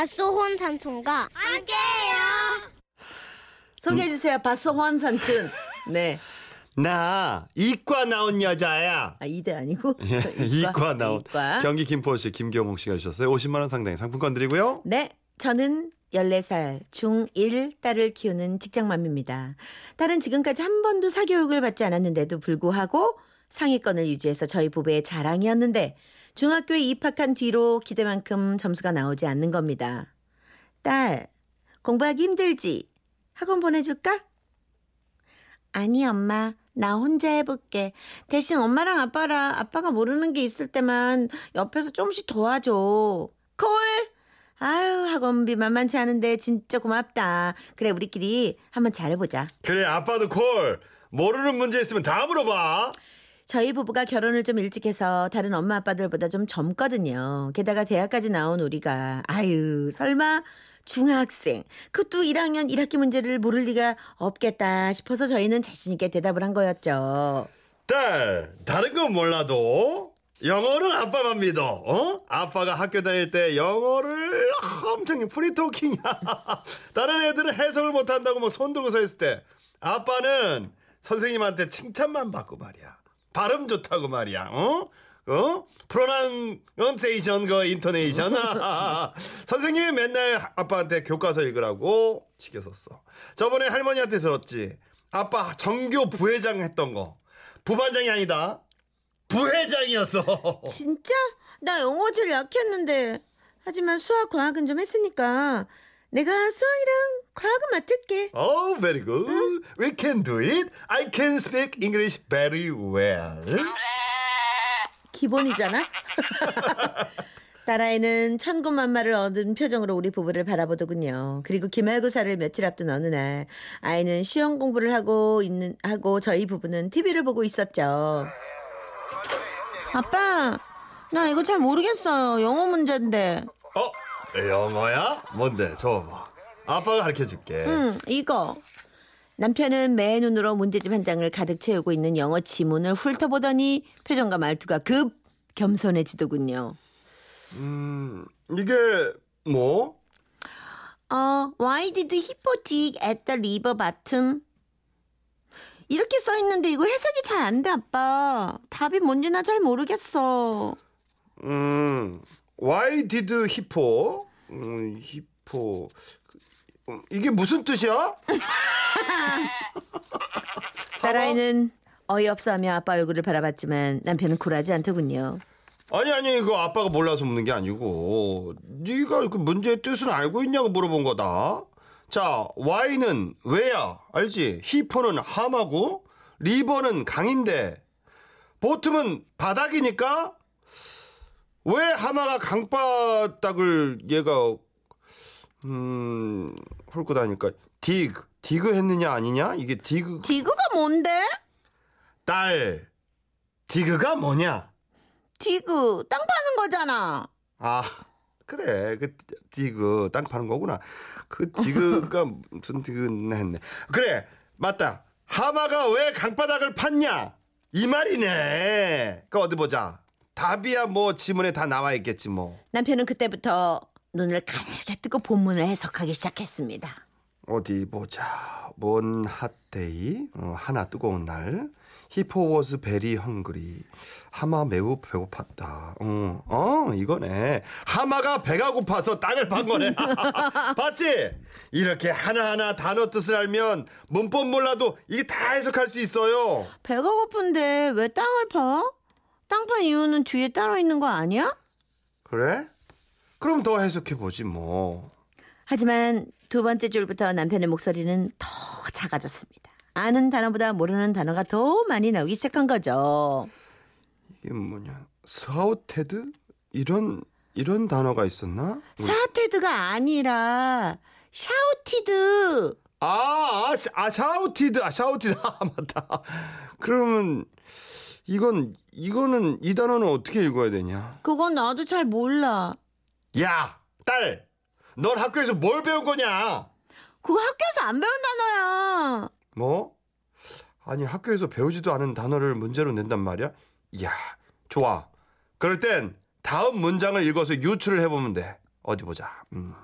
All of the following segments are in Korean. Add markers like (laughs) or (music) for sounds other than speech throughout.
밭소혼 삼촌과 함께해요. 소개해 주세요. 바소환 삼촌. 네. 나 이과 나온 여자야. 아 이대 아니고 (laughs) 이과 나온 이과. 경기 김포시 김경옥 씨가 주셨어요. 50만 원 상당의 상품권 드리고요. 네, 저는 14살 중1 딸을 키우는 직장맘입니다. 딸은 지금까지 한 번도 사교육을 받지 않았는데도 불구하고 상위권을 유지해서 저희 부부의 자랑이었는데 중학교에 입학한 뒤로 기대만큼 점수가 나오지 않는 겁니다. 딸, 공부하기 힘들지? 학원 보내줄까? 아니, 엄마. 나 혼자 해볼게. 대신 엄마랑 아빠랑 아빠가 모르는 게 있을 때만 옆에서 조금씩 도와줘. 콜! 아유, 학원비 만만치 않은데 진짜 고맙다. 그래, 우리끼리 한번 잘해보자. 그래 아빠도 콜. 모르는 문제 있으면 다 물어봐. 저희 부부가 결혼을 좀 일찍 해서 다른 엄마 아빠들보다 좀 젊거든요. 게다가 대학까지 나온 우리가 아유 설마 중학생 그것도 1학년 1학기 문제를 모를 리가 없겠다 싶어서 저희는 자신 있게 대답을 한 거였죠. 딸 다른 건 몰라도 영어는 아빠만 믿어. 어? 아빠가 학교 다닐 때 영어를 엄청 프리토킹이야. (laughs) 다른 애들은 해석을 못한다고 뭐손 들고 서 있을 때 아빠는 선생님한테 칭찬만 받고 말이야. 발음 좋다고 말이야. 어? 어? 프로나운테이션 그 인토네이션 (laughs) 선생님이 맨날 아빠한테 교과서 읽으라고 시켰었어. 저번에 할머니한테 들었지. 아빠 정교 부회장 했던 거. 부반장이 아니다. 부회장이었어. (laughs) 진짜? 나 영어 제일 약했는데. 하지만 수학 과학은 좀 했으니까 내가 수학이랑 과학은 맡을게. Oh, very good. We can do it. I can speak English very well. 기본이잖아. (laughs) 딸아이는 천군만마를 얻은 표정으로 우리 부부를 바라보더군요. 그리고 기말고사를 며칠 앞둔 어느 날 아이는 시험 공부를 하고 있는 하고 저희 부부는 TV를 보고 있었죠. 아빠, 나 이거 잘 모르겠어요. 영어 문제인데. 어? 영어야? 뭔데? 줘봐. 아빠가 가르쳐 줄게. 응, 이거. 남편은 매 눈으로 문제집 한 장을 가득 채우고 있는 영어 지문을 훑어보더니 표정과 말투가 급 겸손해지더군요. 음, 이게 뭐? 어, why did hippo dig at the river bottom? 이렇게 써 있는데 이거 해석이 잘 안 돼, 아빠. 답이 뭔지 나 잘 모르겠어. 음, why did hippo? 음. 음, 이게 무슨 뜻이야? (laughs) 딸아이는 어이없어하며 아빠 얼굴을 바라봤지만 남편은 굴하지 않더군요. 아니 아니 이거 아빠가 몰라서 묻는 게 아니고 네가 그 문제의 뜻을 알고 있냐고 물어본 거다. 자, Y는 왜야? 알지? 히포는 함하고 리버는 강인데 bottom은 바닥이니까 왜 하마가 강바닥을 얘가 음 훑고 다니까? dig. dig 했느냐 아니냐? 이게 dig. dig가 뭔데? 딸. dig가 뭐냐? dig. 땅 파는 거잖아. 아 그래. 그 dig. 땅 파는 거구나. 그 dig가 (laughs) 무슨 dig나 했네. 그래. 맞다. 하마가 왜 강바닥을 팠냐? 이 말이네. 그 어디 보자 답이야 뭐 지문에 다 나와 있겠지 뭐 남편은 그때부터 눈을 가늘게 뜨고 본문을 해석하기 시작했습니다. 어디 보자 one hot day 어, 하나 뜨거운 날 hippo was very hungry 하마 매우 배고팠다. 어, 어 이거네. 하마가 배가 고파서 땅을 판 거네. (laughs) 봤지? 이렇게 하나하나 단어 뜻을 알면 문법 몰라도 이게 다 해석할 수 있어요. 배가 고픈데 왜 땅을 파? 땅판 이유는 뒤에 따로 있는 거 아니야? 그래? 그럼 더 해석해 보지 뭐. 하지만 두 번째 줄부터 남편의 목소리는 더 작아졌습니다. 아는 단어보다 모르는 단어가 더 많이 나오기 시작한 거죠. 이게 뭐냐? 사우테드 이런 이런 단어가 있었나? 사테드가 아니라 shouted. 아, 아, 샤- 아 shouted, 아 shouted, (laughs) 아 맞다. 그러면 이건 이거는 이 단어는 어떻게 읽어야 되냐? 그건 나도 잘 몰라. 야, 딸, 넌 학교에서 뭘 배운 거냐? 그거 학교에서 안 배운 단어야. 뭐? 아니 학교에서 배우지도 않은 단어를 문제로 낸단 말이야? 이야, 좋아. 그럴 땐 다음 문장을 읽어서 유추를 해보면 돼. 어디 보자. 음,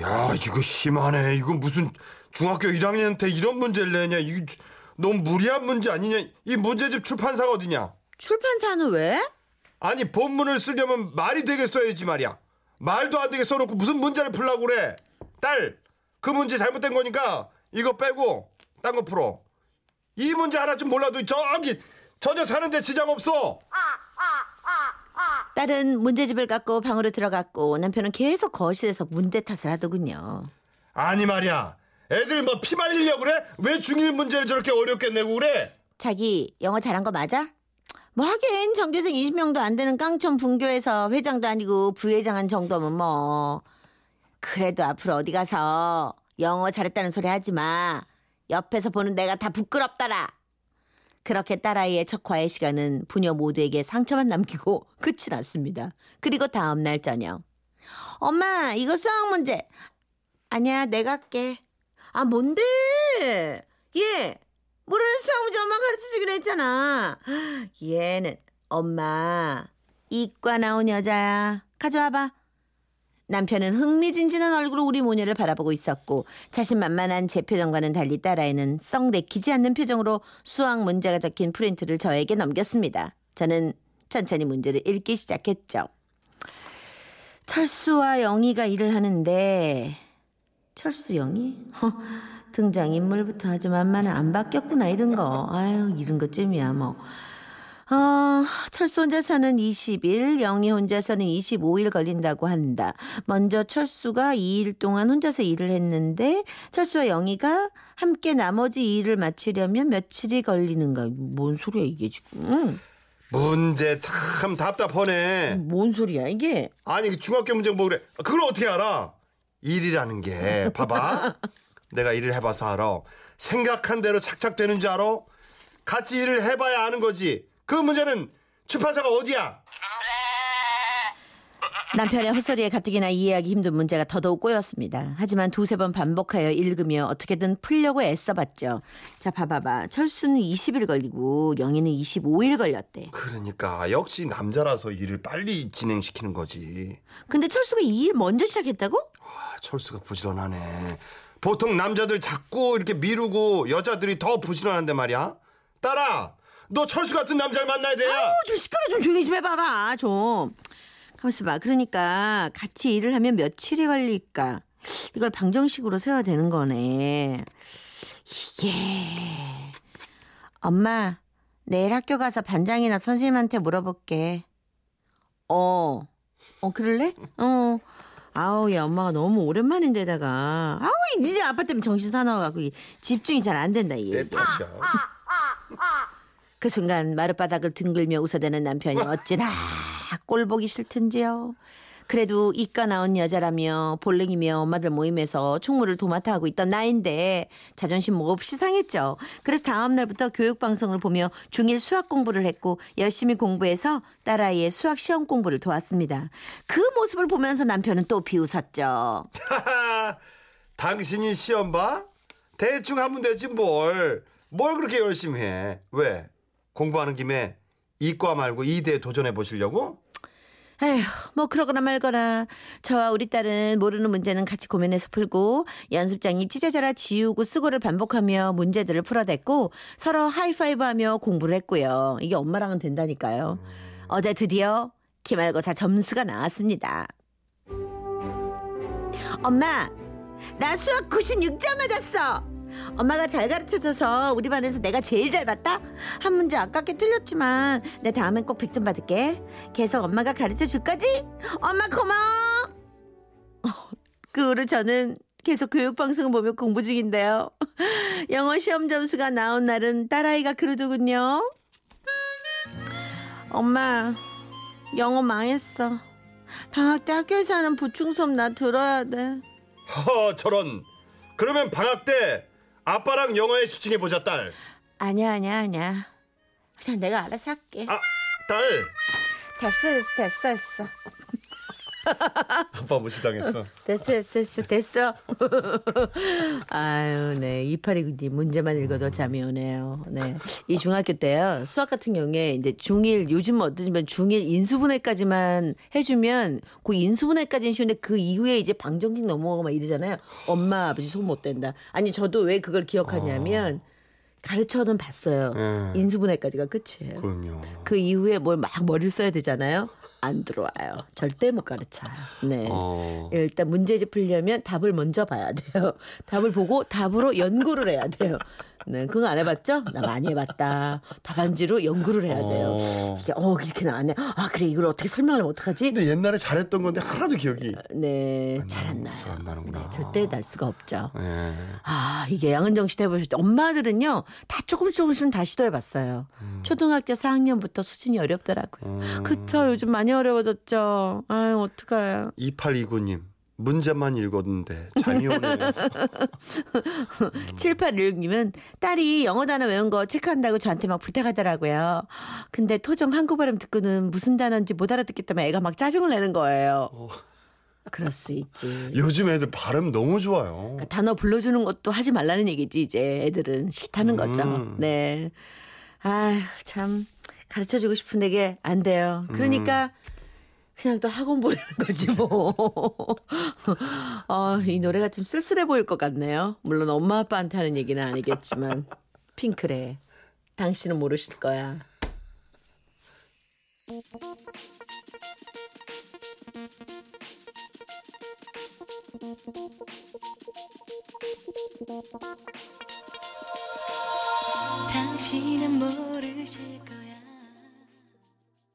야 이거 심하네. 이거 무슨 중학교 1학년 때 이런 문제를 내냐? 이거 너무 무리한 문제 아니냐? 이 문제집 출판사가 어디냐? 출판사는 왜? 아니 본문을 쓰려면 말이 되게 써야지 말이야. 말도 안 되게 써놓고 무슨 문제를 풀라고 그래? 딸, 그 문제 잘못된 거니까 이거 빼고 딴 거 풀어. 이 문제 하나쯤 몰라도 저기 전혀 사는데 지장 없어. 딸은 문제집을 갖고 방으로 들어갔고 남편은 계속 거실에서 문대 탓을 하더군요. 아니 말이야. 애들 뭐 피 말리려고 그래? 왜 중일 문제를 저렇게 어렵게 내고 그래? 자기 영어 잘한 거 맞아? 뭐 하긴 전교생 20명도 안 되는 깡촌 분교에서 회장도 아니고 부회장 한 정도면 뭐 그래도 앞으로 어디 가서 영어 잘했다는 소리 하지 마. 옆에서 보는 내가 다 부끄럽더라. 그렇게 딸아이의 첫 과외 시간은 부녀 모두에게 상처만 남기고 (laughs) 끝이 났습니다. 그리고 다음 날 저녁. 엄마, 이거 수학 문제. 아니야, 내가 할게. 아, 뭔데? 얘, 모르는 수학 문제 엄마 가르쳐 주기로 했잖아. 얘는 엄마, 이과 나온 여자야. 가져와봐. 남편은 흥미진진한 얼굴로 우리 모녀를 바라보고 있었고 자신만만한 제 표정과는 달리 딸아이는 썩 내키지 않는 표정으로 수학 문제가 적힌 프린트를 저에게 넘겼습니다. 저는 천천히 문제를 읽기 시작했죠. 철수와 영희가 일을 하는데 철수 영희? 허, 등장인물부터 아주 만만은 안 바뀌었구나 이런 거. 아유 이런 것쯤이야 뭐. 어, 철수 혼자서는 20일, 영희 혼자서는 25일 걸린다고 한다. 먼저 철수가 2일 동안 혼자서 일을 했는데 철수와 영희가 함께 나머지 일을 마치려면 며칠이 걸리는가. 뭔 소리야 이게 지금. 문제 참 답답하네. 뭔 소리야 이게. 아니 그 중학교 문제 뭐 그래? 그걸 어떻게 알아? 일이라는 게 봐봐. 내가 일을 해봐서 알아. 생각한 대로 착착 되는지 알아? 같이 일을 해봐야 아는 거지. 그 문제는 출판사가 어디야? 남편의 헛소리에 가뜩이나 이해하기 힘든 문제가 더더욱 꼬였습니다. 하지만 두세 번 반복하여 읽으며 어떻게든 풀려고 애써봤죠. 자, 봐봐봐. 철수는 20일 걸리고 영희는 25일 걸렸대. 그러니까 역시 남자라서 일을 빨리 진행시키는 거지. 근데 철수가 이 일 먼저 시작했다고? 아, 철수가 부지런하네. 보통 남자들 자꾸 이렇게 미루고 여자들이 더 부지런한데 말이야. 딸아, 너 철수 같은 남자를 만나야 돼. 어, 좀 시끄러 좀 조용히 좀 해봐봐. 좀. 가만있어 봐. 그러니까 같이 일을 하면 며칠이 걸릴까? 이걸 방정식으로 세워야 되는 거네. 이게 엄마 내일 학교 가서 반장이나 선생님한테 물어볼게. 어, 어 그럴래? 어. 아우, 야, 엄마가 너무 오랜만인데다가. 아우, 이제 아빠 때문에 정신 사나워갖고 이 집중이 잘 안 된다. 내 탓이야. 그 순간 마룻바닥을 둥글며 웃어대는 남편이 어찌나 꼴 보기 싫든지요. 그래도 이과 나온 여자라며 볼링이며 엄마들 모임에서 총무를 도맡아 하고 있던 나인데 자존심 몹시 상했죠. 그래서 다음 날부터 교육 방송을 보며 중일 수학 공부를 했고 열심히 공부해서 딸아이의 수학 시험 공부를 도왔습니다. 그 모습을 보면서 남편은 또 비웃었죠. (laughs) 당신이 시험 봐? 대충 하면 되지 뭘. 뭘 그렇게 열심히 해? 왜? 공부하는 김에 이과 말고 이대에 도전해 보시려고? 에휴, 뭐 그러거나 말거나 저와 우리 딸은 모르는 문제는 같이 고민해서 풀고 연습장이 찢어져라 지우고 쓰고를 반복하며 문제들을 풀어댔고 서로 하이파이브하며 공부를 했고요. 이게 엄마랑은 된다니까요. 어제 드디어 기말고사 점수가 나왔습니다. 엄마, 나 수학 96점 맞았어. 엄마가 잘 가르쳐줘서 우리 반에서 내가 제일 잘 봤다? 한 문제 아깝게 틀렸지만 내 다음엔 꼭 100점 받을게. 계속 엄마가 가르쳐 줄 거지? 엄마 고마워. 어, 그 후로 저는 계속 교육방송을 보며 공부 중인데요. (laughs) 영어 시험 점수가 나온 날은 딸아이가 그러더군요. 엄마, 영어 망했어. 방학 때 학교에서 하는 보충 수업 나 들어야 돼. 허 저런. 그러면 방학 때 아빠랑 영어에 수칭해 보자 딸. 아니야, 아니야, 아니야. 그냥 내가 알아서 할게. 아 딸. 됐어, 됐어, 됐어, 됐어. (laughs) 아빠 무시당했어. 됐어, 됐어, 됐어, 됐어. (laughs) 아유, 네. 이파리군님 문제만 읽어도 잠이 오네요. 네. 이 중학교 때요. 수학 같은 경우에 이제 중1, 요즘 어떠시면 중1 인수분해까지만 해주면 그 인수분해까지는 쉬운데 그 이후에 이제 방정식 넘어가고 막 이러잖아요. 엄마, 아버지 손 못 댄다. 아니, 저도 왜 그걸 기억하냐면 가르쳐는 봤어요. 예. 인수분해까지가 끝이에요. 그럼요. 그 이후에 뭘 막 머리를 써야 되잖아요. 안 들어와요. 절대 못 가르쳐요. 네. 어. 일단 문제집 풀려면 답을 먼저 봐야 돼요. (laughs) 답을 보고 답으로 연구를 해야 돼요. 네, 그거 안 해봤죠? 나 많이 해봤다. 답안지로 연구를 해야 돼요. 어. 이게 어 이렇게 나왔네. 아 그래 이걸 어떻게 설명하면 어떡하지? 근데 옛날에 잘했던 건데 하나도 기억이. 네, 잘 안 나요. 잘 안 나는구나. 네, 절대 날 수가 없죠. 예. 아, 이게 양은정 씨 해보실 때 엄마들은요, 다 조금씩 조금씩 다 시도해봤어요. 초등학교 4학년부터 수준이 어렵더라고요. 음. 그쵸, 요즘 많이 어려워졌죠. 아유, 어떡해요. 2829님. 문제만 읽었는데 잠이 (laughs) 오네요. 7816님은 딸이 영어 단어 외운 거 체크한다고 저한테 막 부탁하더라고요. 근데 토종 한국 발음 듣고는 무슨 단어인지 못 알아듣겠다면 애가 막 짜증을 내는 거예요. 어. 그럴 수 있지. 요즘 애들 발음 너무 좋아요. 그러니까 단어 불러주는 것도 하지 말라는 얘기지 이제 애들은 싫다는 거죠. 음. 네. 아휴 참 가르쳐 주고 싶은데 이게 안 돼요. 그러니까 그냥 또 학원 보내는 거지 뭐. (laughs) 어, 이 노래가 좀 쓸쓸해 보일 것 같네요. 물론 엄마 아빠한테 하는 얘기는 아니겠지만 핑클의 당신은 모르실 거야. 당신은 모르실 거야.